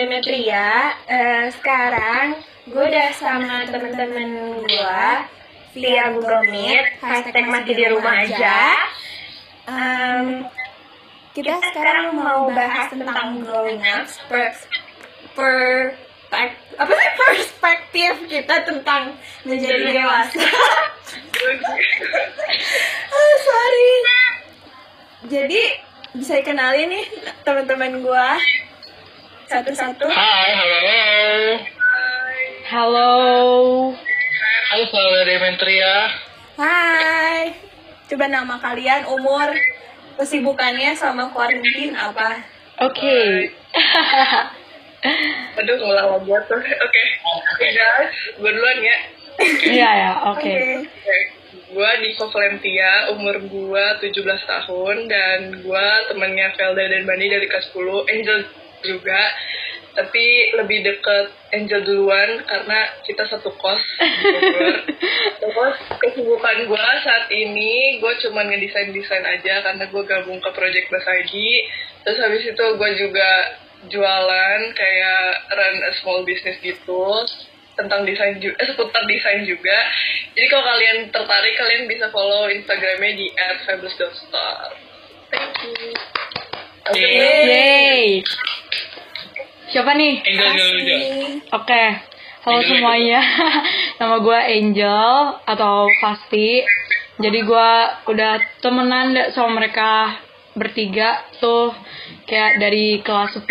podcast Valda Demetria. Eh, sekarang gue udah sama temen-temen gue via Google Meet, hashtag masih di rumah aja. Em, kita sekarang mau bahas tentang growing up, per, apa sih perspektif kita tentang menjadi dewasa. Ah, sorry. Jadi bisa dikenalin nih teman-teman gua satu-satu. Hai, halo. Halo. Halo, Saudara Demetria. Hai. Coba nama kalian, umur, kesibukannya sama quarantine apa? Oke. Aduh, ngelama buat tuh. Oke. Oke, guys. Gue duluan ya. Iya ya, oke. Gue di Valentia, umur gue 17 tahun, dan gue temennya Velda dan Bani dari kelas 10, Angel juga. Tapi lebih deket Angel duluan karena kita satu kos. Terus kesibukan gue saat ini, gue cuman ngedesain-desain aja karena gue gabung ke Project Basagi. Terus habis itu gue juga jualan kayak run a small business gitu tentang desain juga, eh, seputar desain juga. Jadi kalau kalian tertarik, kalian bisa follow Instagramnya di @fabulous.store. Thank you. Oke. Yeay. Siapa nih? Angel. Oke. Halo Angel semuanya. Nama gue Angel atau Fasti. Jadi gue udah temenan deh sama mereka bertiga tuh kayak dari kelas 10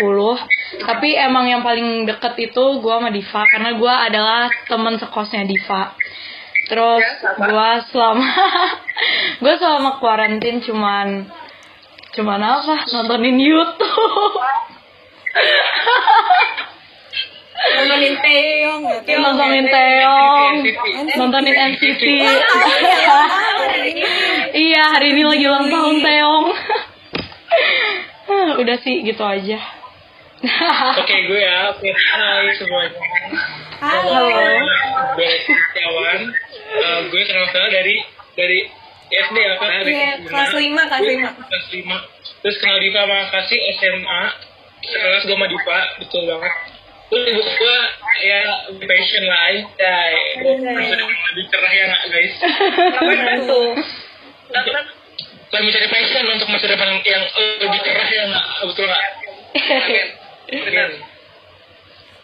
tapi emang yang paling deket itu gue sama Diva karena gue adalah temen sekosnya Diva terus Ya, sama. gue selama gue selama kuarantin cuman cuman apa nontonin YouTube Nontonin Teong ya. Teong. nontonin Teong NCT. nontonin NCT ini. iya hari ini lagi ulang tahun Teong udah sih gitu aja Oke, gue ya. Oke, hai semuanya. Halo. Gue Setiawan. Eh, gue kenal Vela dari dari SD ya kan? Iya, kelas 5, kelas 5. Kelas 5. Terus kenal Diva sama Kasih SMA. Sekelas gue sama Diva, betul banget. Terus ibu gue ya lebih passion lah, anjay. Sudah lebih cerah ya nggak guys? Betul. Bukan mencari passion untuk masa depan yang lebih cerah ya nggak? Betul nggak? Benar.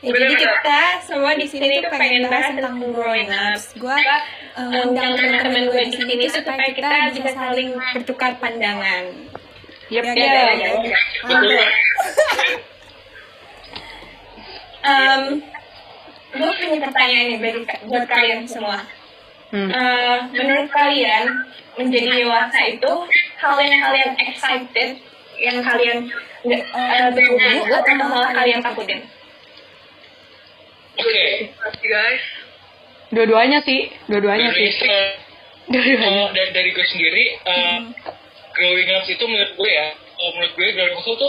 Ya, jadi kita semua di sini tuh pengen bahas tentang growing up. Gua eh, ngundang teman-teman gue di sini tuh supaya kita bisa saling bertukar pandangan. Yep, Ya, ya, ya, ya. Em, gue punya pertanyaan nih bagi buat kalian semua. Hmm. Eh, menurut kalian menjadi dewasa itu hal yang kalian excited, yang kalian nggak tunggu atau malah kalian takutin? Oke. Makasih guys. dua-duanya sih dua-duanya sih eh, dua-duanya kalau dari, dari gue sendiri, eh, growing up itu menurut gue ya, eh, menurut gue growing up itu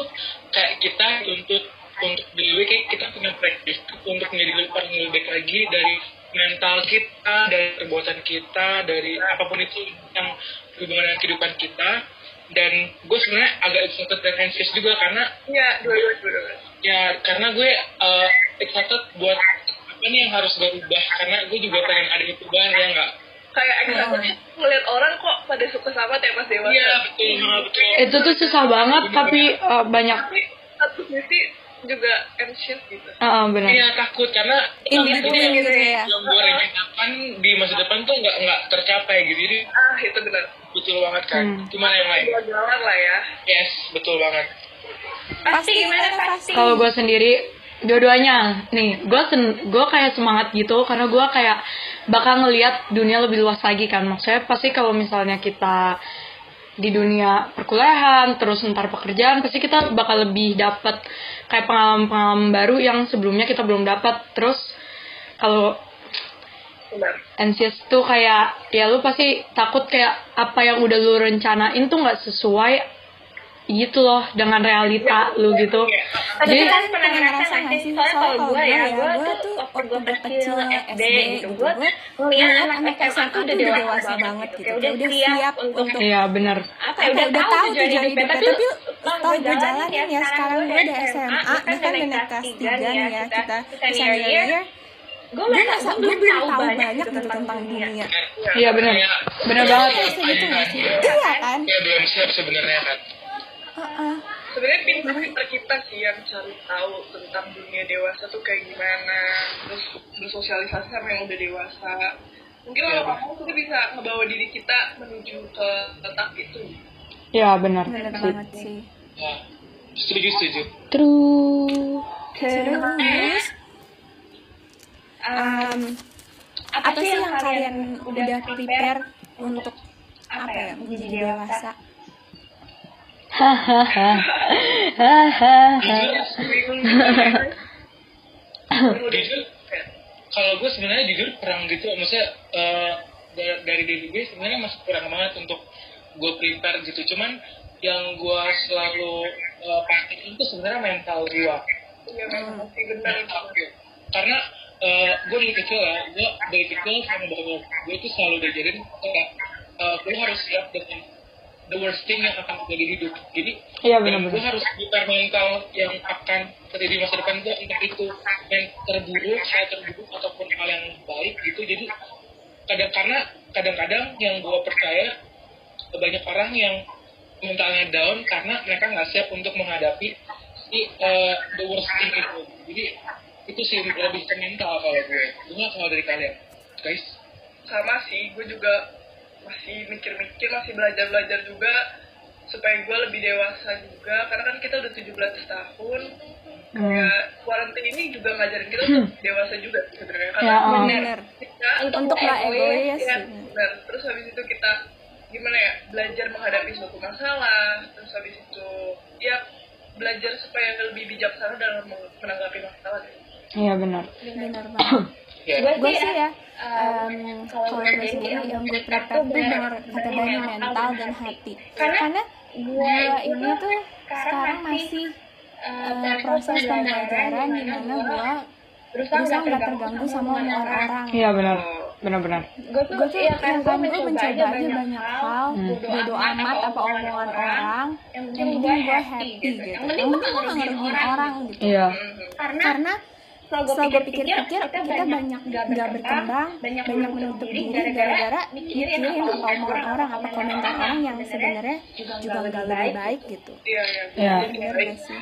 kayak kita untuk untuk diri gue kayak kita punya praktis untuk menjadi lebih orang yang lebih baik lagi dari mental kita, dari perbuatan kita, dari apa pun itu yang berhubungan dengan kehidupan kita. Dan gue sebenarnya agak excited dan anxious juga karena ya dua-dua ya karena gue uh, excited buat apa nih yang harus gue ubah karena gue juga pengen ada perubahan ya nggak kayak excited ngeliat orang kok pada suka sama ya pas dewasa Iya betul betul. itu tuh susah banget tapi eh, banyak tapi satu sisi juga anxious gitu Eh, benar Iya takut karena In between gitu ya. yang gue rencanakan di masa depan tuh nggak nggak tercapai gitu jadi ah itu benar betul banget kan. Hmm. Gimana yang lain? jalan lah ya Yes betul banget. Pasti gimana pasti? kalau gue sendiri dua-duanya. Nih gue sen gue kayak semangat gitu karena gue kayak bakal ngelihat dunia lebih luas lagi kan. Maksudnya pasti kalau misalnya kita di dunia perkuliahan terus ntar pekerjaan pasti kita bakal lebih dapat kayak pengalaman-pengalaman baru yang sebelumnya kita belum dapat terus kalau benar. anxious tuh kayak ya lu pasti takut kayak apa yang udah lu rencanain tuh nggak sesuai gitu loh dengan realita lu gitu. Tapi jadi kalian pernah ngerasa nggak sih? Soalnya kalau gue ya, gue tuh waktu gue kecil SD gitu, gue ngeliat anak SMA tuh udah dewasa banget gitu, kayak udah siap untuk iya bener. apa ya, udah tahu tujuan hidupnya, tapi setelah gue jalanin ya sekarang gue udah SMA, bahkan udah naik kelas 3 nih ya, kita senior year, gue merasa gue belum tahu banyak gitu tentang dunia. iya bener. Bener banget. gitu nggak sih? Iya kan? ya belum siap sebenarnya kan Sebenarnya pintar kita sih yang cari tahu tentang dunia dewasa tuh kayak gimana terus bersosialisasi sama yang udah dewasa. Mungkin kalau kamu kita bisa ngebawa diri kita menuju ke tetap itu. Iya bener Bener sih. banget sih. nah, setuju setuju. True. Terus, um, apa sih yang kalian udah prepare untuk apa ya? menjadi dewasa? Hahaha. Kalau gue sebenarnya jujur kurang gitu maksudnya eh, dari, dari diri gue sebenarnya masih kurang banget untuk gue prepare gitu. Cuman yang gue selalu eh, pastiin itu sebenarnya mental gue ya sih benar karena eh, gue dari kecil ya gue dari kecil sama bapak gue itu selalu diajarin kayak eh, gue harus siap dengan the worst thing yang akan terjadi di hidup. Jadi Iya dan gue bener-bener. harus prepare mental yang akan terjadi di masa depan gue entah itu yang terburuk hal terburuk ataupun hal yang baik gitu. Jadi kadang karena kadang-kadang yang gue percaya banyak orang yang mentalnya down karena mereka nggak siap untuk menghadapi si eh, the worst thing itu. Jadi itu sih lebih ke mental kalau gue. Gimana kalau dari kalian? Guys? Sama sih gue juga masih mikir-mikir masih belajar-belajar juga supaya gue lebih dewasa juga karena kan kita udah 17 tahun Hmm. ya kuarantin ini juga ngajarin kita untuk dewasa juga sebenarnya karena Ya, oh. Bener. kita Untuk nggak egois. ya, benar. terus habis itu kita gimana ya belajar menghadapi suatu masalah terus habis itu ya belajar supaya lebih bijaksana dalam menanggapi masalah Iya bener. Bener banget. ya gue sih ya em, kalau gue sendiri yang gue prepare tuh bener kata Bani mental dan hati. karena gue ini tuh sekarang masih eh, proses pembelajaran di mana gue berusaha nggak terganggu sama omongan orang Iya bener. Bener-bener. gue tuh ya kan kan gue mencoba aja banyak hal bodo amat apa omongan orang yang penting gue happy gitu. yang penting gue nggak ngerugiin orang gitu. Iya. karena setelah gue pikir-pikir kita banyak nggak berkembang banyak menutup diri gara-gara mikirin apa omongan orang apa komentar orang yang sebenarnya juga nggak lebih baik. gitu. Iya iya Iya. bener gak sih?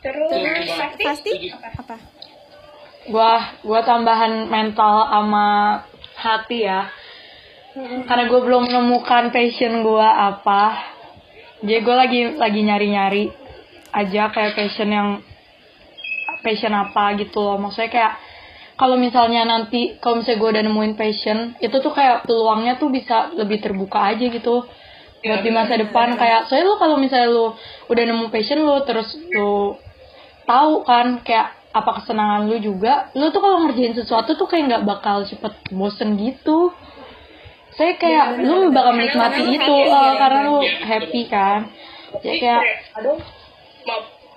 Terus terus pasti apa? Gua gua tambahan mental sama hati ya. Karena gue belum menemukan passion gua apa. Jadi gue lagi lagi nyari-nyari aja kayak passion yang passion apa gitu loh. Maksudnya kayak kalau misalnya nanti kalau misalnya gue udah nemuin passion itu tuh kayak peluangnya tuh bisa lebih terbuka aja gitu. Buat di masa depan kayak soalnya lu kalau misalnya lu udah nemu passion lu terus lu tahu kan kayak apa kesenangan lu juga lu tuh kalau ngerjain sesuatu tuh kayak nggak bakal cepet bosen gitu. Saya kayak lu bakal menikmati itu eh, karena lu happy kan. Jadi kayak kayak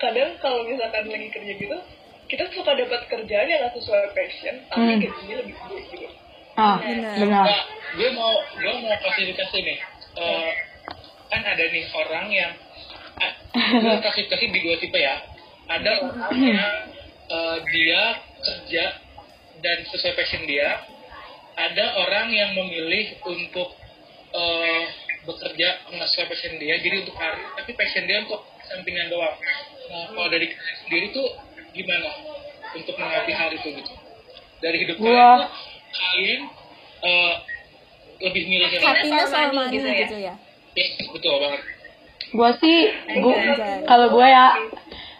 kadang kalau misalkan lagi kerja gitu kita suka dapat kerjaan yang nggak sesuai passion tapi Hmm. gajinya lebih gede gitu ah Bener. benar Nah, gue mau gue mau klasifikasi nih. Eh, kan ada nih orang yang ah, gue klasifikasi di dua tipe ya. Ada orang yang eh, dia kerja dan sesuai passion dia. Ada orang yang memilih untuk eh, bekerja nggak sesuai passion dia, jadi untuk karir, tapi passion dia untuk sampingan doang. Nah, kalau dari kalian sendiri tuh gimana untuk menghadapi hal itu gitu? Dari hidup Gua- kalian, tuh, kalian eh, lebih milih yang mana? happiness or money gitu ya Yes, betul banget. gue sih gua kalau gue ya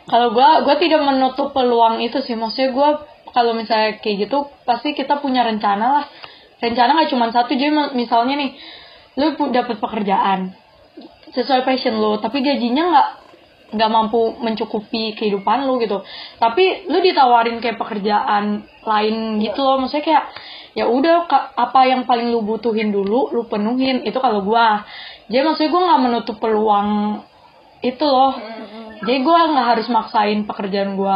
kalau gue gue tidak menutup peluang itu sih maksudnya gue kalau misalnya kayak gitu pasti kita punya rencana lah rencana nggak cuma satu jadi misalnya nih lu dapat pekerjaan sesuai passion lu tapi gajinya nggak nggak mampu mencukupi kehidupan lu gitu. Tapi lu ditawarin kayak pekerjaan lain gitu loh. Maksudnya kayak ya udah apa yang paling lu butuhin dulu lu penuhin. Itu kalau gua. Jadi maksudnya gue nggak menutup peluang itu loh. Jadi gue nggak harus maksain pekerjaan gue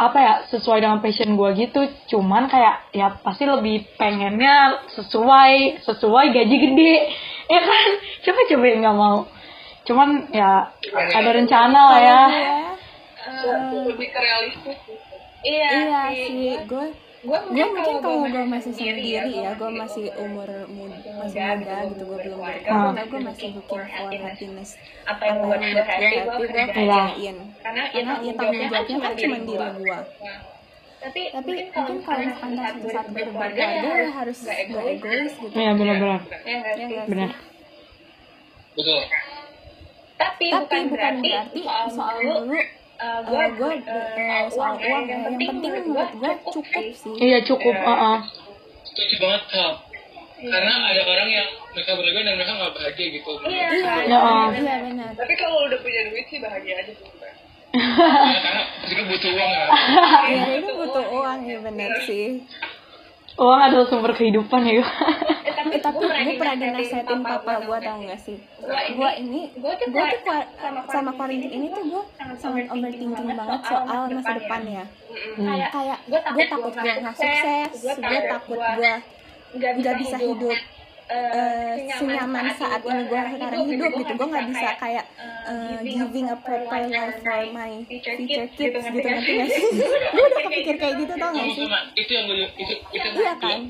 apa ya sesuai dengan passion gue gitu. Cuman kayak ya pasti lebih pengennya sesuai sesuai gaji gede. Ya kan? Coba coba yang nggak mau cuman ya ada rencana lah ya. Lebih ke realistis Iya, iya sih. gue Gue gue mungkin kalau gue masih sendiri ya gue masih umur muda masih muda gitu gue belum berkeluarga. gue masih looking for happiness. apa yang membuat gue gue happy, gue gue kerjain. kerjain Karena ya ya tanggung jawabnya kan cuma diri gue Tapi, tapi mungkin kalau misalkan saat saat berkeluarga ya harus gak egois gitu. Iya benar-benar. Ya nggak ya benar. Betul Tapi, tapi bukan berarti, soal soal dulu dulu uh, gue gue gue soal uang ya. yang penting menurut gue cukup sih. iya cukup uh-uh. setuju banget Kak. karena ada orang yang mereka berlebihan dan mereka nggak bahagia gitu. Iya, iya Ya, oh. iya benar. Tapi kalau udah punya duit sih bahagia aja sih Mbak. Ya, karena kan butuh uang ya. Iya itu butuh uang ya benar sih. Uang adalah sumber kehidupan ya tapi, Eh, tapi gue gue pernah dinasehatin papa gue tau gak sih? Gue ini gue tuh sama quarantine ini tuh gue sangat overthinking banget soal masa depan ya. Kayak kayak gue takut gue nggak sukses gue takut gue nggak bisa hidup eh, senyaman saat ini gue sekarang hidup gitu. Gue nggak bisa kayak eh, giving a proper life for my future kids gitu nanti gak sih? gue udah kepikir kayak gitu tau gak sih itu yang gue itu itu yang Iya kan?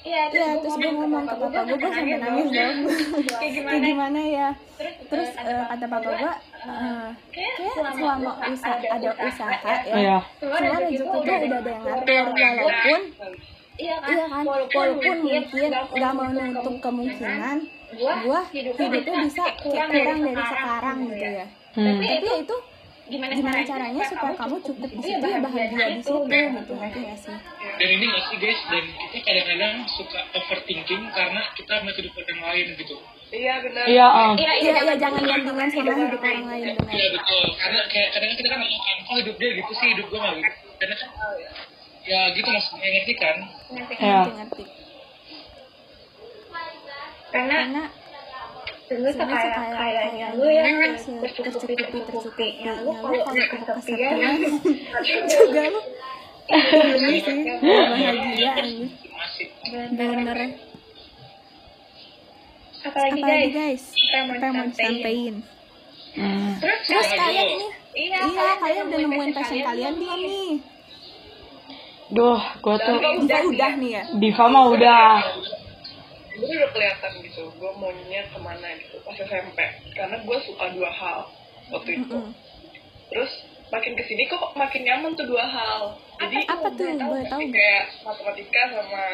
Iya, Iya, terus gue ngomong ke papa gue, gue sampai nangis dong. Kayak gimana ya? Terus eh, kata papa gue, eh, kayak selama usaha ada usaha ya, Iya. semua rezeki tuh udah ada yang ngatur walaupun iya kan, iya kan, walaupun mungkin nggak mau nutup kemungkinan gue hidupnya bisa kayak kurang dari sekarang gitu ya. Hmm. Tapi ya itu gimana, gimana caranya supaya kamu cukup di situ ya bahagia di situ gitu gak sih? dan ini nggak sih guys dan kita kadang-kadang suka overthinking karena kita melihat hidup orang lain gitu iya benar iya uh. Iya, Iya, iya jangan bandingan sama hidup orang lain benar. Iya betul, karena kayak kadang kita kan ngomong kok hidup dia gitu sih, hidup gue nggak gitu. Karena kan ya gitu maksudnya ngerti kan? ya Ngerti-ngerti. karena Karena kayak kayak lu ya lu tercukupi tercukupi ya lu lu kalau udah kesepian juga lu ini sih bahagia ini. Masih. bener apalagi apalagi guys? guys? Apa yang mau disampaikan? Hmm. terus terus kalian nih? Iya iya kalian udah nemuin passion kalian belum nih? duh gue tuh Diva udah nih ya? Diva mah udah gue udah kelihatan gitu gue maunya ke mana gitu pas SMP karena gue suka dua hal waktu itu. Terus makin ke sini kok makin nyaman tuh dua hal. Jadi apa tuh boleh tahu nggak? kayak matematika sama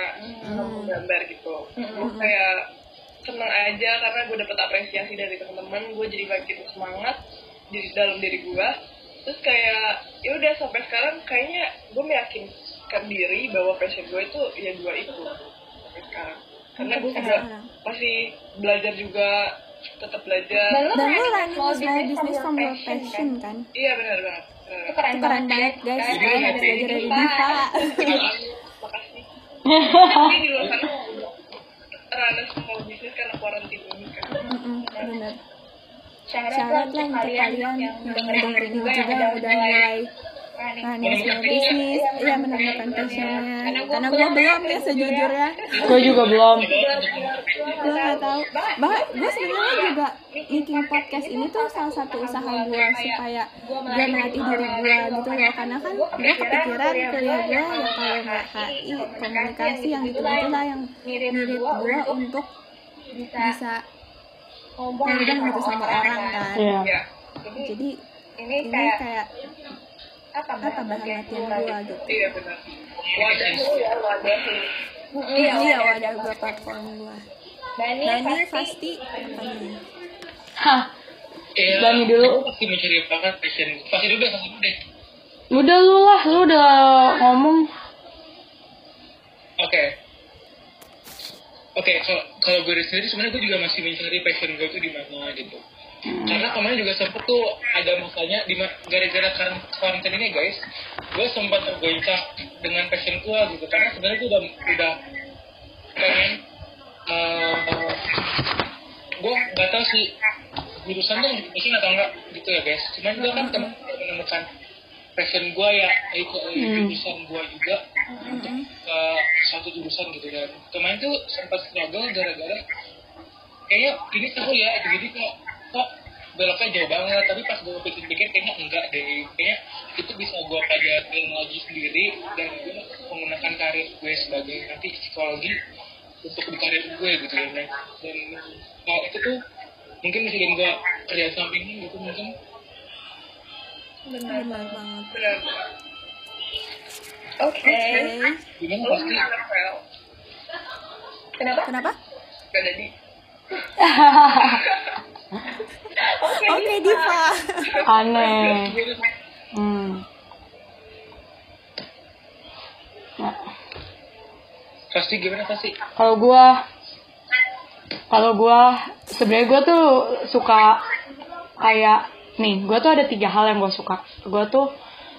sama gambar gitu. Gue kayak seneng aja karena gue dapet apresiasi dari teman-teman gue jadi makin semangat di dalam diri gue terus kayak ya udah sampai sekarang kayaknya gue meyakinkan diri bahwa passion gue itu ya dua itu sampai sekarang karena gue juga masih belajar juga tetap belajar. Dan lu dan running running small small business business from your passion kan? iya benar banget. Itu keren, itu keren banget. guys. Belajar dari Diva. Makasih. Tapi di luar sana rada small business karena quarantine ini kan. Bener syarat syarat lah untuk kalian yang dengerin ini juga yang udah mulai running small business ya menemukan passionnya. karena gue belum ya sejujurnya. gue juga belum. gue nggak tahu. Bahkan gue sebenarnya juga bikin podcast ini tuh salah satu usaha gue supaya gue melatih diri gue gitu loh. karena kan gue kepikiran kuliah gue ya kalau nggak HI komunikasi yang gitu lah yang mirip gue untuk bisa ngomong gitu sama orang kan. Iya. ya jadi ini kayak apa apa bahan latihan gue gitu iya benar wadah lu ya wadah iya iya wadah gue platform gue Dani dan ini pasti pasti apa nih Hah, Iya. Dani dulu. Aku pasti mencari bakat passion. Pasti dulu deh, pasti dulu deh. udah lu lah, lu udah ngomong. Oke. Oke, kalau kalau gue sendiri sebenarnya gue juga masih mencari passion gue tuh di mana gitu. Karena kemarin juga sempet tuh ada masanya di gara-gara kan konten ini guys, gue sempat tergoncang dengan passion gue gitu. Karena sebenarnya gue udah udah pengen eh, gue nggak tahu sih jurusan tuh mesin atau enggak gitu ya guys. Cuman gue kan tem- menemukan passion gue ya itu Hmm. jurusan gue juga untuk ke satu jurusan gitu dan kemarin tuh sempat struggle gara-gara kayaknya ini seru ya jadi kok kok beloknya jauh banget tapi pas gue pikir-pikir kayaknya enggak deh kayaknya itu bisa gue pelajarin lagi sendiri dan gue menggunakan karir gue sebagai nanti psikologi untuk di karir gue gitu ya dan, hal itu tuh mungkin bisa jadi gue kerja sampingnya gitu mungkin benar banget Benar. Oke. gimana Lo pasti gimana, Fel? Kenapa? kenapa Gak jadi. oke Diva. Aneh. Hmm. Nah, pasti gimana pasti kalau gua kalau gua sebenarnya gua tuh suka kayak nih gua tuh ada tiga hal yang gua suka. Gua tuh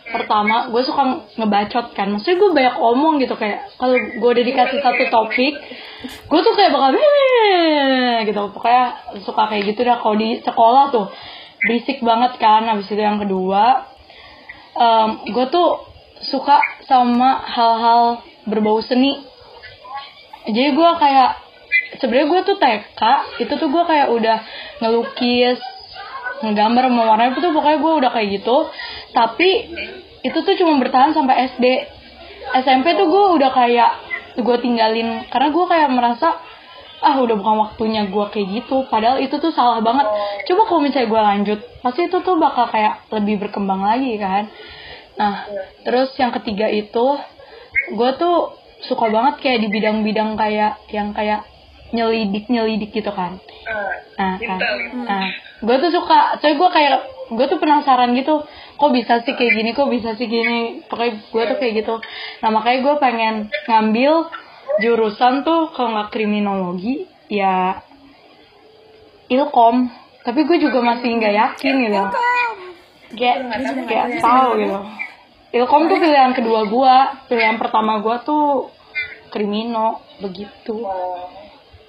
pertama gue suka ngebacot kan. Maksudnya gue banyak omong gitu kayak kalau gue udah dikasih satu topik gue tuh kayak bakal gitu. Pokoknya suka kayak gitu dah. Kalau di sekolah tuh berisik banget kan habis itu yang kedua gue tuh suka sama hal-hal berbau seni. Jadi gue kayak sebenarnya gue tuh TK itu tuh gue kayak udah ngelukis ngegambar mewarnai itu tuh pokoknya gue udah kayak gitu tapi itu tuh cuma bertahan sampai SD SMP tuh gue udah kayak gue tinggalin karena gue kayak merasa ah udah bukan waktunya gue kayak gitu. Padahal itu tuh salah banget. Coba kalau misalnya gue lanjut pasti itu tuh bakal kayak lebih berkembang lagi kan? Nah terus yang ketiga itu gue tuh suka banget kayak di bidang-bidang kayak yang kayak nyelidik nyelidik gitu kan. Ah, nah, kan. Intel. nah gue tuh suka soalnya gue kayak gue tuh penasaran gitu kok bisa sih kayak gini kok bisa sih gini? Pokoknya gue tuh kayak gitu. Nah makanya gue pengen ngambil jurusan tuh kalau nggak kriminologi ya ilkom. Tapi gue juga masih nggak yakin gitu. Kayak kayak tahu gitu. Ilkom tuh pilihan kedua gue pilihan pertama gue tuh krimino begitu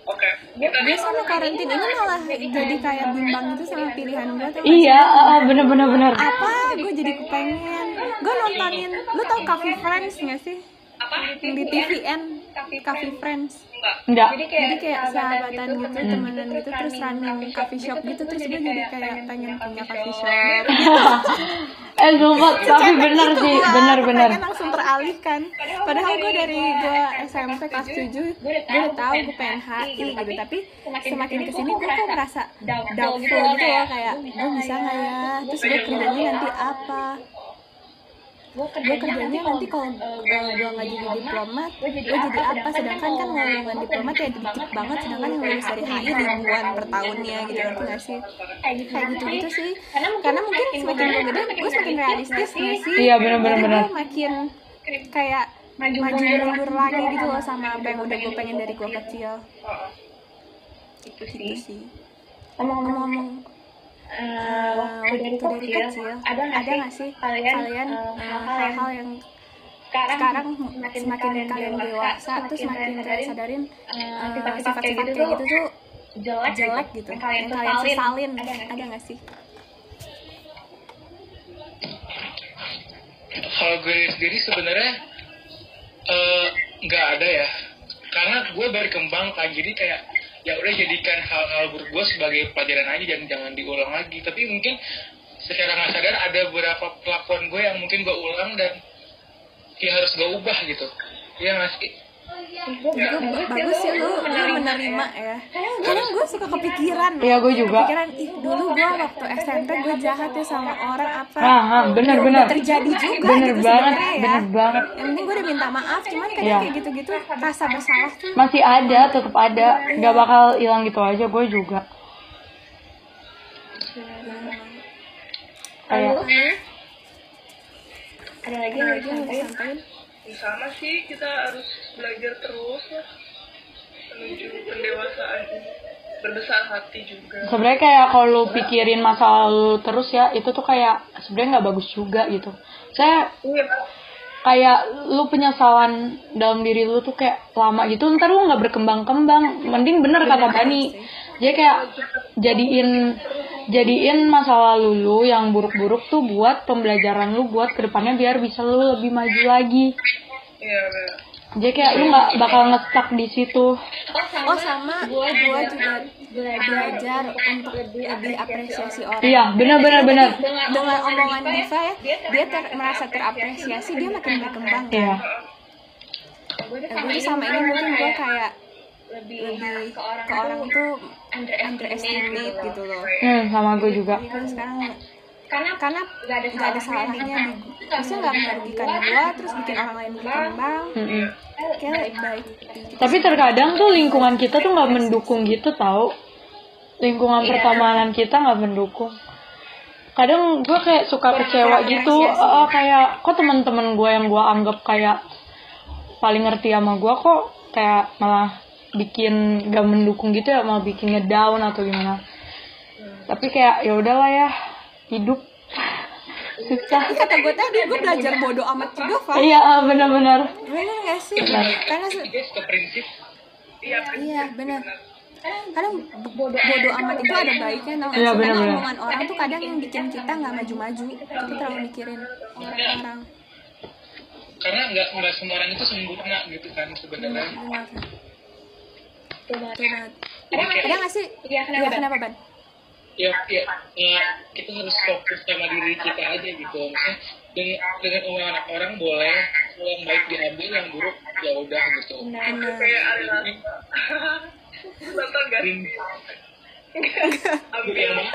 Oke. Kita gue sama karantin ini malah jadi kayak bimbang gitu sama pilihan gue tuh. Iya ah, bener bener bener. Apa? Gue jadi kepengen. Gue nontonin lu tau Coffee Friends gak sih? Apa? yang di TVN Coffee Friends. Enggak. enggak. Jadi kayak sahabatan gitu temenan gitu terus running coffee shop gitu terus gue jadi kayak pengen punya coffee shop eh sumpah tapi bener Itu sih bener bener pengen langsung teralihkan padahal gue dari gue SMP kelas 7 gue udah tahu gue pengen HI gitu. Tapi semakin ke sini gue kok merasa doubtful gitu loh kayak gue bisa nggak ya? Terus gue kerjanya nanti apa gue kerjanya nanti kalau gue nggak jadi diplomat gue jadi apa? sedangkan kan lowongan diplomat ya dikit banget sedangkan yang lulus dari HI ribuan per tahunnya gitu ngerti nggak sih? Kayak gitu gitu sih. karena mungkin semakin gue gede gue semakin realistis nggak sih? Iya, gue makin kayak maju mundur. lagi gitu loh sama apa yang udah gue pengen dari gue kecil. Gitu sih. Ngomong-ngomong eh, waktu dari kecil ada nggak sih kalian eh, hal-hal yang sekarang semakin kalian dewasa terus semakin kalian sadarin sifat-sifat kayak gitu tuh jelek gitu yang kalian sesalin. Ada nggak sih? kalau gue sendiri sebenarnya eh, nggak ada ya. Karena gue berkembang kan jadi kayak ya udah jadikan hal-hal buruk gue sebagai pelajaran aja dan jangan diulang lagi. Tapi mungkin secara nggak sadar ada beberapa kelakuan gue yang mungkin gue ulang dan ya harus gue ubah gitu. Ya nggak Gue bagus sih lu, lu menerima ya. Kadang gue suka kepikiran. Iya, gue juga. kepikiran ih dulu gue waktu SMP gue jahat ya sama orang apa. Ah ah, bener Ya bener. terjadi juga bener gitu banget ya. bener banget. Yang penting gue udah minta maaf cuman kadang Iya. kayak gitu-gitu rasa bersalah tuh masih ada tetap ada. Nggak bakal hilang gitu aja gue juga. Kayak Ada lagi ada yang mau disampaikan? Ya, sama sih kita harus belajar terus ya. Menuju pendewasaan berbesar hati juga. sebenarnya kayak kalau lu pikirin masa lalu terus ya itu tuh kayak sebenarnya nggak bagus juga gitu. Saya Iya. kayak lu penyesalan dalam diri lu tuh kayak lama gitu ntar lu nggak berkembang kembang mending bener kata Bani. jadi kayak jadiin jadiin masa lalu lu yang buruk-buruk tuh buat pembelajaran lu buat ke depannya biar bisa lu lebih maju lagi. Iya, benar. jadi kayak lu nggak bakal ngestak di situ. Oh sama. Gue juga belajar untuk lebih apresiasi orang. Iya benar benar benar. dengan omongan Diva ya dia ter- merasa terapresiasi dia makin berkembang. Kan iya. Nah, gue sama ini mungkin gue kayak lebih ke orang tuh underestimate gitu loh. hmm, sama gue juga. Sekarang karena karena nggak ada salahnya di maksudnya nggak merugikan gue terus bikin orang lain berkembang Mm-mm. kayak lebih baik gitu. tapi terkadang tuh lingkungan kita tuh nggak mendukung gitu tau. Lingkungan pertemanan kita nggak mendukung. Kadang gue kayak suka kecewa gitu. oh, kayak kok teman-teman gue yang gue anggap kayak paling ngerti sama gue kok kayak malah bikin gak mendukung gitu ya malah bikin ngedown atau gimana. Tapi kayak ya udahlah ya hidup. Susah. Tapi kata gue tadi gue belajar bodoh amat juga Pak iya ah, benar-benar. Bener gak sih? Karena se- guys ke prinsip. Iya bener. Kadang bodoh, bodoh amat itu ada baiknya tau gak Iya, sih? karena omongan orang tuh kadang yang bikin kita nggak maju-maju. Kita terlalu mikirin orang-orang. Karena nggak nggak semua orang itu sempurna gitu kan sebenarnya Benar. Banget. Ada nggak sih? Iya, kenapa, Ban? ya, ya, ya kita harus fokus sama diri kita aja gitu maksudnya dengan dengan omongan orang boleh yang baik diambil yang buruk ya udah gitu Benar. Kayak aliran. Nonton gak sih? Ambil yang mana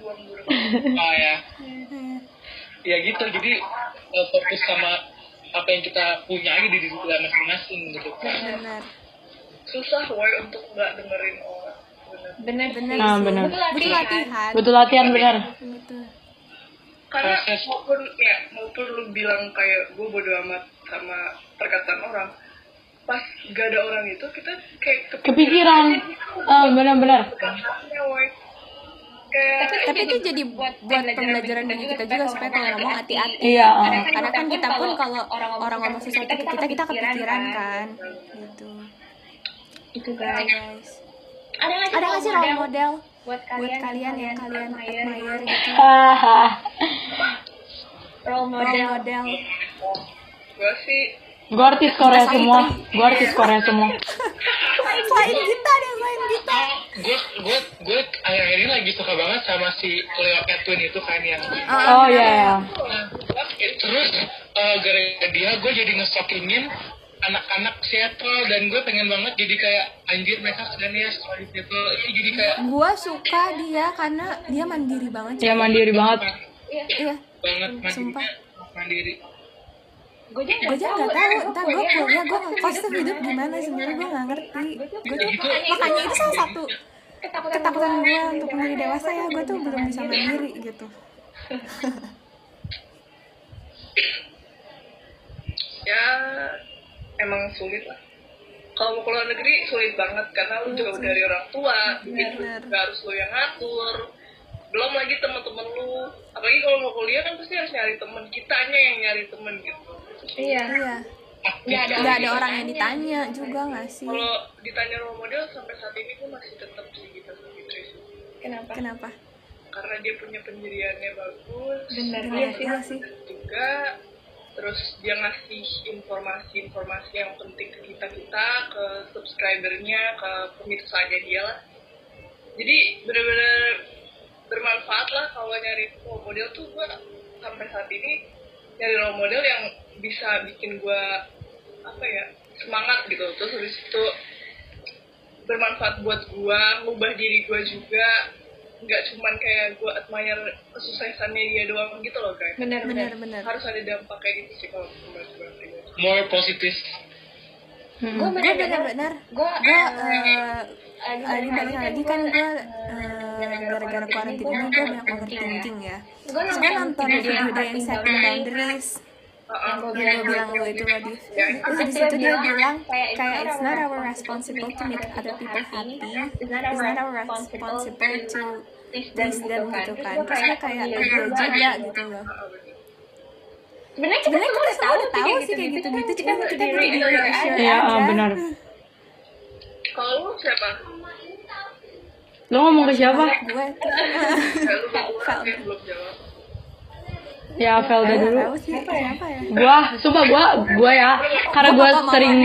buang buruk. ah ya ya gitu jadi eh, fokus sama apa yang kita punya aja di diri kita masing-masing gitu Benar. Susah woy untuk nggak dengerin orang. Bener. Benar. Ah, sih. benar. Butuh latihan. butuh latihan benar Betul. Karena Proses. maupun ya maupun lu bilang kayak gue bodo amat sama perkataan orang, pas gak ada orang itu kita kayak kepikiran ah benar-benar Perkataannya, woy. Kayak Tapi itu jadi buat pembelajaran bagi kita juga supaya kalau ngomong hati-hati. iya ah. Karena kan kita pun kalau orang ngomong sesuatu kita kita kepikiran kan. Gitu. Itu Nah, guys. Ada nggak Ada nggak sih role model buat buat kalian yang kalian admire gitu? Ah, role Role model? model. gue sih gue artis Korea semua gue artis Korea semua Selain kita ada yang lain kita. gue gue gue akhir-akhir ini lagi suka banget sama si Leo Edwin itu kan yang oh iya ya Nah, terus eh, gara-gara dia gue jadi ngesokingin anak-anak Seattle dan gue pengen banget jadi kayak anjir mereka sedang ya sekolah di Seattle itu jadi kayak Gua suka dia karena dia mandiri banget. dia mandiri banget. Iya. banget mandiri Sumpah. mandiri. Gue aja gue nggak tahu. ntar gue kuliah. gue tuh hidup gimana sebenarnya gue nggak ngerti. Gue tuh makanya itu salah satu ketakutan gue untuk menjadi dewasa ya gue tuh belum bisa mandiri gitu. Ya emang sulit lah. Kalau mau ke luar negeri sulit banget karena lu jauh dari orang tua bikin Bener. juga harus lu yang ngatur. Belum lagi teman-teman lu. Apalagi kalau mau kuliah kan pasti harus nyari temen. Kitanya yang nyari temen gitu. Iya. iya. Nggak nggak ada orang yang ditanya. juga nggak sih? Kalau ditanya role model sampai saat ini gue masih tetap sih gitu. Kenapa? kenapa? Karena dia punya pendiriannya bagus. Benar. Bener, sih. iya sih. juga terus dia ngasih informasi-informasi yang penting ke kita kita ke subscribernya ke pemirsanya dia lah. Jadi benar-benar bermanfaat lah kalau nyari role model tuh. Gue sampai saat ini nyari role model yang bisa bikin gue apa ya semangat gitu. Terus habis itu bermanfaat buat gue ngubah diri gue juga nggak cuman kayak gue admire kesuksesannya dia doang gitu loh guys. Benar benar. bener harus ada dampak kayak gitu sih kalau menurut gue more positif Gue gue benar bener bener Gue gue lagi balik lagi kan gue gara-gara quarantine ini gue banyak overthinking ya. gue terus gue nonton video yang setting boundaries. Yang gue bilang lo itu tadi terus di situ dia bilang kayak it's not our responsible to make other people happy it's not our responsible to please them gitu kan terus gue kayak oh iya juga gitu loh Sebenarnya sebenarnya kita tahu udah tahu sih kayak gitu-gitu cuma kita perlu di reassure iya ah, aja benar kalau siapa Lo ngomong ke siapa? gue belum jawab. Ya Velda dulu. sih siapa ya Gua, sumpah gua, gua ya, karena gua sering,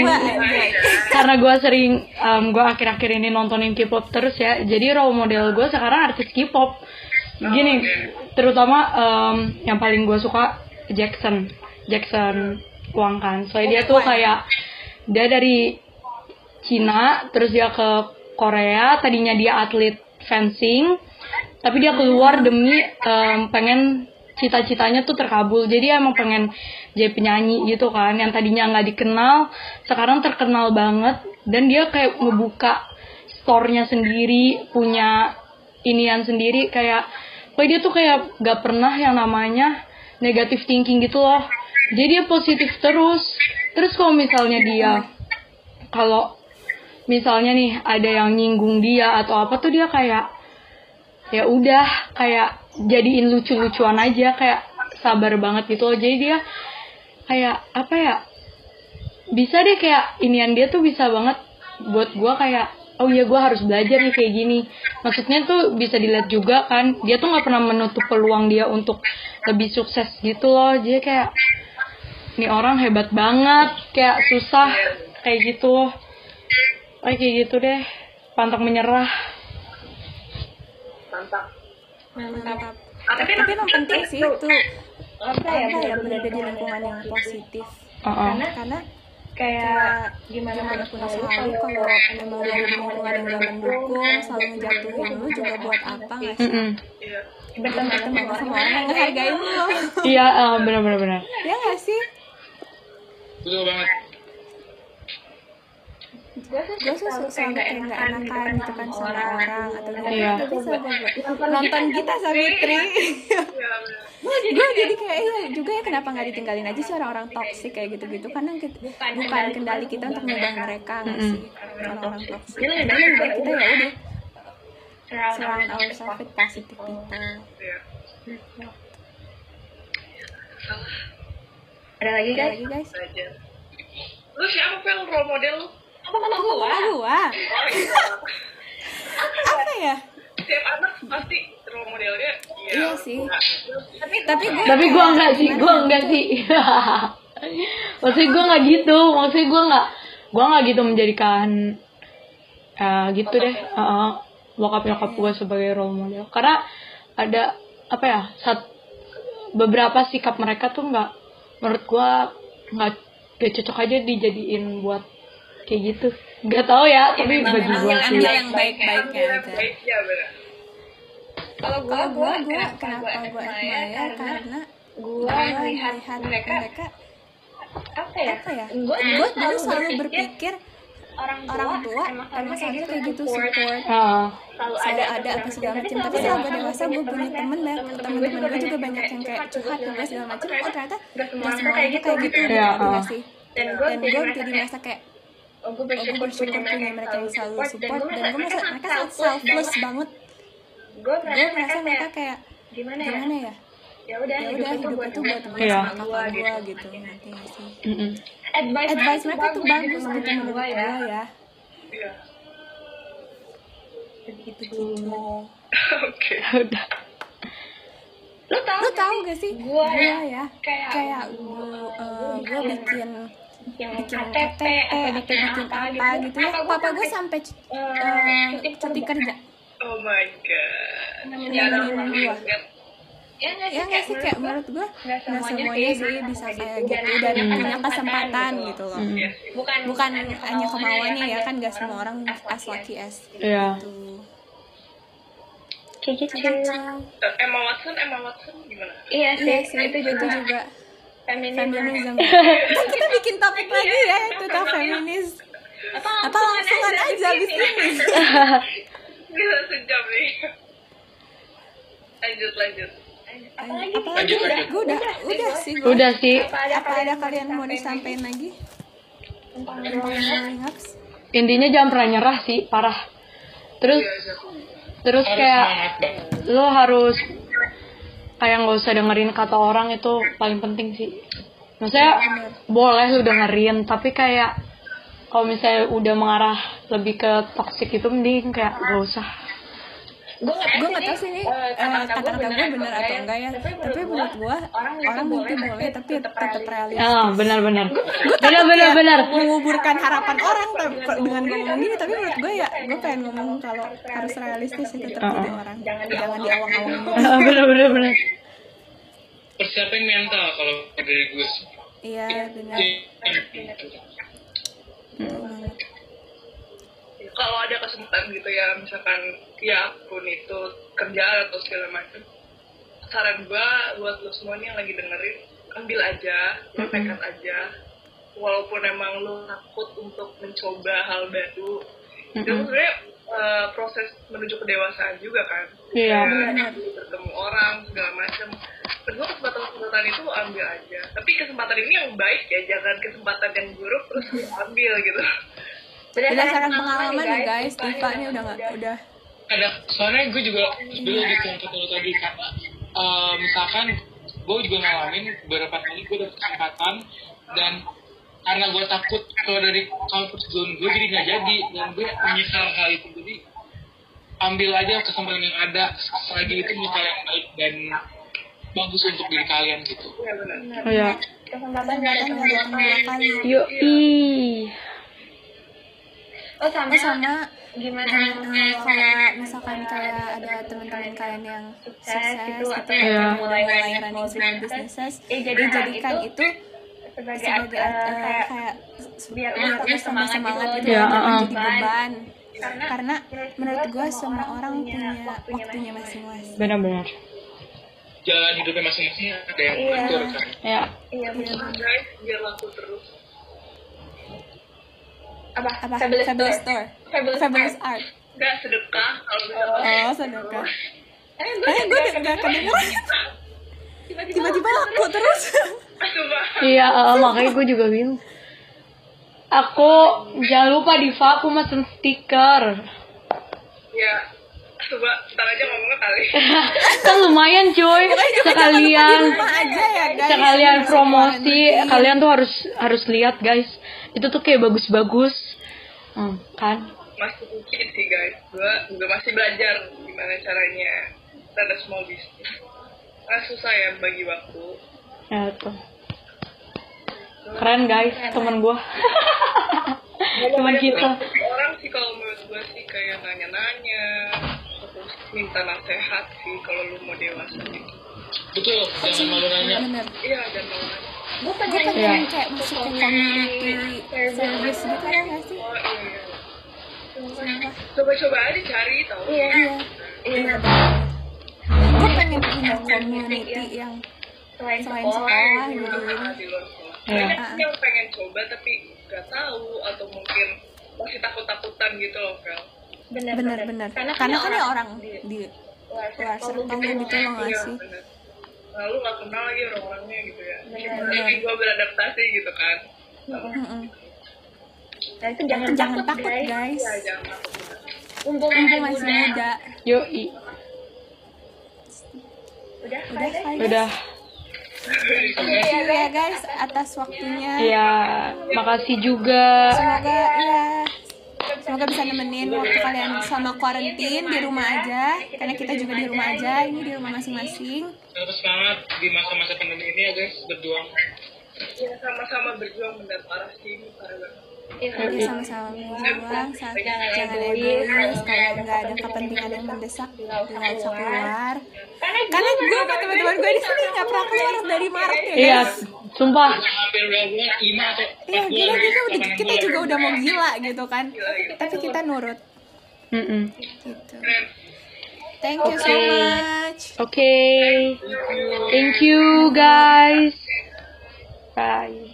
karena gua sering, um, gua akhir-akhir ini nontonin K-pop terus ya. Jadi role model gua sekarang artis K-pop. Gini, terutama um, yang paling gua suka Jackson, Jackson Wang kan. Soalnya dia tuh kayak dia dari Cina, terus dia ke Korea. Tadinya dia atlet fencing, tapi dia keluar demi em, pengen cita-citanya tuh terkabul. Jadi emang pengen jadi penyanyi gitu kan. Yang tadinya nggak dikenal, sekarang terkenal banget. Dan dia kayak ngebuka store-nya sendiri, punya inian sendiri kayak Pokoknya dia tuh kayak gak pernah yang namanya negative thinking gitu loh. Jadi dia positif terus. Terus kalau misalnya dia kalau misalnya nih ada yang nyinggung dia atau apa tuh dia kayak ya udah kayak jadiin lucu-lucuan aja kayak sabar banget gitu loh. Jadi dia kayak apa ya? Bisa deh kayak inian dia tuh bisa banget buat gua kayak oh iya gua harus belajar nih kayak gini. Maksudnya tuh bisa dilihat juga kan dia tuh nggak pernah menutup peluang dia untuk lebih sukses gitu loh. Jadi kayak ini orang hebat banget kayak susah kayak gitu kayak kayak gitu deh pantang menyerah Mantap. mantap. Tapi tapi emang penting sih tuh apa apa ya ya berada di lingkungan yang positif. Heeh. karena kayak gimana pun sekali kalau emang dari lingkungan yang gak mendukung selalu ngejatuhin lu juga buat apa nggak sih? Mm-mm. Iya. berteman sama orang yang ngehargain lu. iya eh, benar-benar benar ya nggak sih? Betul banget gue tuh selalu kayak nggak enakan gitu kan sama orang. atau Iya. tapi sama gue nonton kita Savitri Iya, benar. gue jadi kayak iya juga ya kenapa nggak ditinggalin aja sih orang-orang toksik kayak gitu-gitu? Karena kita, bukan kendali kita untuk mengubah mereka. nggak sih? Orang-orang toksik jadi lebih kita ya udah. Surround ourselves with positive people Iya. ada lagi Ada guys? lagi guys. Lu siapa Fel? Role model? lu? Apa kalau gua? Apa gua? Iya. apa ya? Setiap anak pasti role modelnya iya. iya sih. Tapi tapi gue tapi gue enggak sih gue enggak sih. Maksudnya gue nggak gitu maksudnya gue nggak gue nggak gitu menjadikan eh, gitu deh. Uh, bokap nyokap gue sebagai role model. Karena ada apa ya saat beberapa sikap mereka tuh nggak menurut gue nggak gak cocok aja dijadiin buat kayak gitu. Nggak tahu ya tapi bagi gue sih ambil yang baik-baiknya aja. ya benar. kalau gua kalau gua gue gue kenapa kenapa gua gue admire karena gue melihat mereka mereka apa ya? apa ya? Gua gue dulu selalu berpikir orang tua, orang tua emang emang seharusnya kayak gitu support. Heeh. selalu selalu ada ada apa segala macam tapi setelah gue dewasa gue punya temen banyak temen-temen gue juga banyak yang kayak curhat dan apa segala macam. Oh ternyata Gak semua orang kayak gitu. kayak gitu. Gitu. gitu Iya, sih? Dan gue gue jadi merasa kayak oh gue gue bersyukur punya mereka yang selalu support. dan gue merasa mereka sangat selfless banget. gue merasa mereka kayak gimana ya? Gimana ya? Ya udah ya hidup udah itu hidup buat itu buat gue Iya. sama kakak gue gitu ngerti gak sih? Mm-mm. advice, advice mereka tuh bagus gitu menurut gue ya. ya. Iya. gitu gitu Oke. udah. Lu tau lu tahu gak sih Gua gue ya? kayak kayak gue gue bikin yang bikin KTP KTP atau atau bikin apa gitu. ya papa gue sampai eh, eh, cuti kerja. Oh my god. nemenin gue ya nggak sih ya nggak sih kayak menurut gue nggak nggak semuanya semuanya sih sih bisa kayak kayak gitu. gitu Dan punya kesempatan kesempatan gitu. gitu loh. Mm. bukan bukan hanya kemauannya ya kan gak semua orang as lucky as Iya. gitu. Kayak gitu. Eh, Emma Watson, Emma Watson gimana? iya sih, iya sih itu juga feminisme kan kita bikin topik lagi ya itu tentang feminis. Apa apa langsungan aja abis ini Gila sejam nih. Lanjut, lanjut. apalagi apalagi Lanjut, udah gue udah udah sih udah sih. Apa ada apa ada kalian mau disampaikan lagi? Intinya jangan pernah nyerah sih parah. Terus terus harus kayak semangat banget lo harus kayak nggak usah dengerin kata orang itu paling penting sih. Maksudnya boleh lu dengerin tapi kayak kalau misalnya udah mengarah lebih ke toxic itu mending kayak gak usah gue nggak tahu sih ini kata-kata gue bener atau enggak ya. Tapi menurut gue orang mimpi boleh tapi tetap realistis. Ah, benar-benar. gue Benar. Benar benar. menguburkan harapan orang tapi dengan gue ngomong gini tapi menurut gue ya gue pengen ngomong kalau harus realistis. sih tetap jadi orang. Jangan di awang-awang Ah, benar benar benar. persiapan mental kalau dari gue sih. Iya benar kalau ada kesempatan gitu ya misalkan ya pun itu kerjaan atau segala macam saran gua buat lo semua nih yang lagi dengerin ambil aja nekat aja. Walaupun emang lo takut untuk mencoba hal baru itu sebenarnya eh, proses menuju kedewasaan juga kan. Iya. Kayak bertemu orang segala macam. Kedua kesempatan-kesempatan itu ambil aja. Tapi kesempatan ini yang baik ya jangan kesempatan yang buruk terus ambil gitu berdasarkan pengalaman nih guys. Diva ini udah nggak udah. ada soalnya gue juga dulu gitu untuk lo tadi karena eh, misalkan gue juga ngalamin beberapa kali gue dapet kesempatan dan karena gue takut kalau dari comfort zone gue jadi nggak jadi dan gue menyesal hal itu. Jadi ambil aja kesempatan yang ada. Selagi itu bakal yang baik dan bagus untuk diri kalian gitu. Ya benar. Oh ya. kesempatan datang dua kali Yoi. Oh sama, oh sama gimana eh, kalau misalkan kayak ada teman-teman kalian yang sukses gitu atau ya, yang mulai running businesses, eh, eh, jadikan jadikan itu itu sebagai, sebagai eh, eh, kayak kayak biar lu sama semangat gitu Ya, jadi beban. Karena karena menurut gue semua orang punya waktunya masing-masing. Benar-benar. jalan hidupnya masing-masing ada yang Iya. mengatur kan Ya. iya benar. Guys biar laku terus apa? Apa? Fabulous fabulous Store. store Fabulous fabulous art. Nggak sedekah kalau oh sedekah. Eh eh gue gak kedengeran. tiba-tiba laku terus. Iya, eh, makanya gue juga bingung. Aku jangan lupa Diva, aku mesen stiker. ya coba ntar aja ngomongnya kali. Kan lumayan cuy, sekalian. ya guys. Sekalian promosi. Kalian tuh harus harus lihat guys. Itu tuh kayak bagus-bagus. Hmm, kan? masih sedikit sih guys gua juga masih belajar gimana caranya ada small business nah, susah ya bagi waktu Ya tuh. Keren guys, temen gue. teman kita. Orang sih kalau menurut gua sih kayak nanya-nanya terus minta nasihat sih kalau lu mau dewasa gitu betul jangan malu nanya iya dan mau nanya gue pengen pengen kayak masuk ke community service gitu ya nggak sih? Iya iya coba-coba aja cari tau. Iya. Iya. Iya gue pengen punya community yang selain sekolah gitu. sekolah. Iya. banyak yang pengen coba tapi nggak tahu atau mungkin masih takut-takutan gitu loh Vel bener bener bener karena, karena kan ya orang di di luar serta gitu loh nggak Iya, sih. Lalu nggak kenal lagi orang-orangnya gitu ya. Jadi gue beradaptasi gitu kan. Nah itu jangan jangan takut, takut guys. guys. Ya jangan takut. Mumpung masih muda. Yoi. udah udah kali Udah. Thank you ya guys. Atas waktunya. Ya, makasih juga. semoga ya semoga bisa nemenin waktu kalian selama quarantine di rumah aja karena kita juga di rumah aja ini di rumah masing-masing. Tetap semangat di masa-masa pandemi ini ya guys berjuang. Ya sama-sama berjuang benar parah sih ini parah banget ya sama-sama berjuang sa- jangan egois kalau nggak ada kepentingan yang mendesak nggak usah keluar. karena gue sama teman-teman gue di sini nggak pernah keluar dari Maret ya Iya, sumpah. Iya gila kita udah kita juga udah mau gila gitu kan. Tapi kita nurut. Mm-mm. gitu. Keren thank you so much. Oke. Thank you guys. Bye.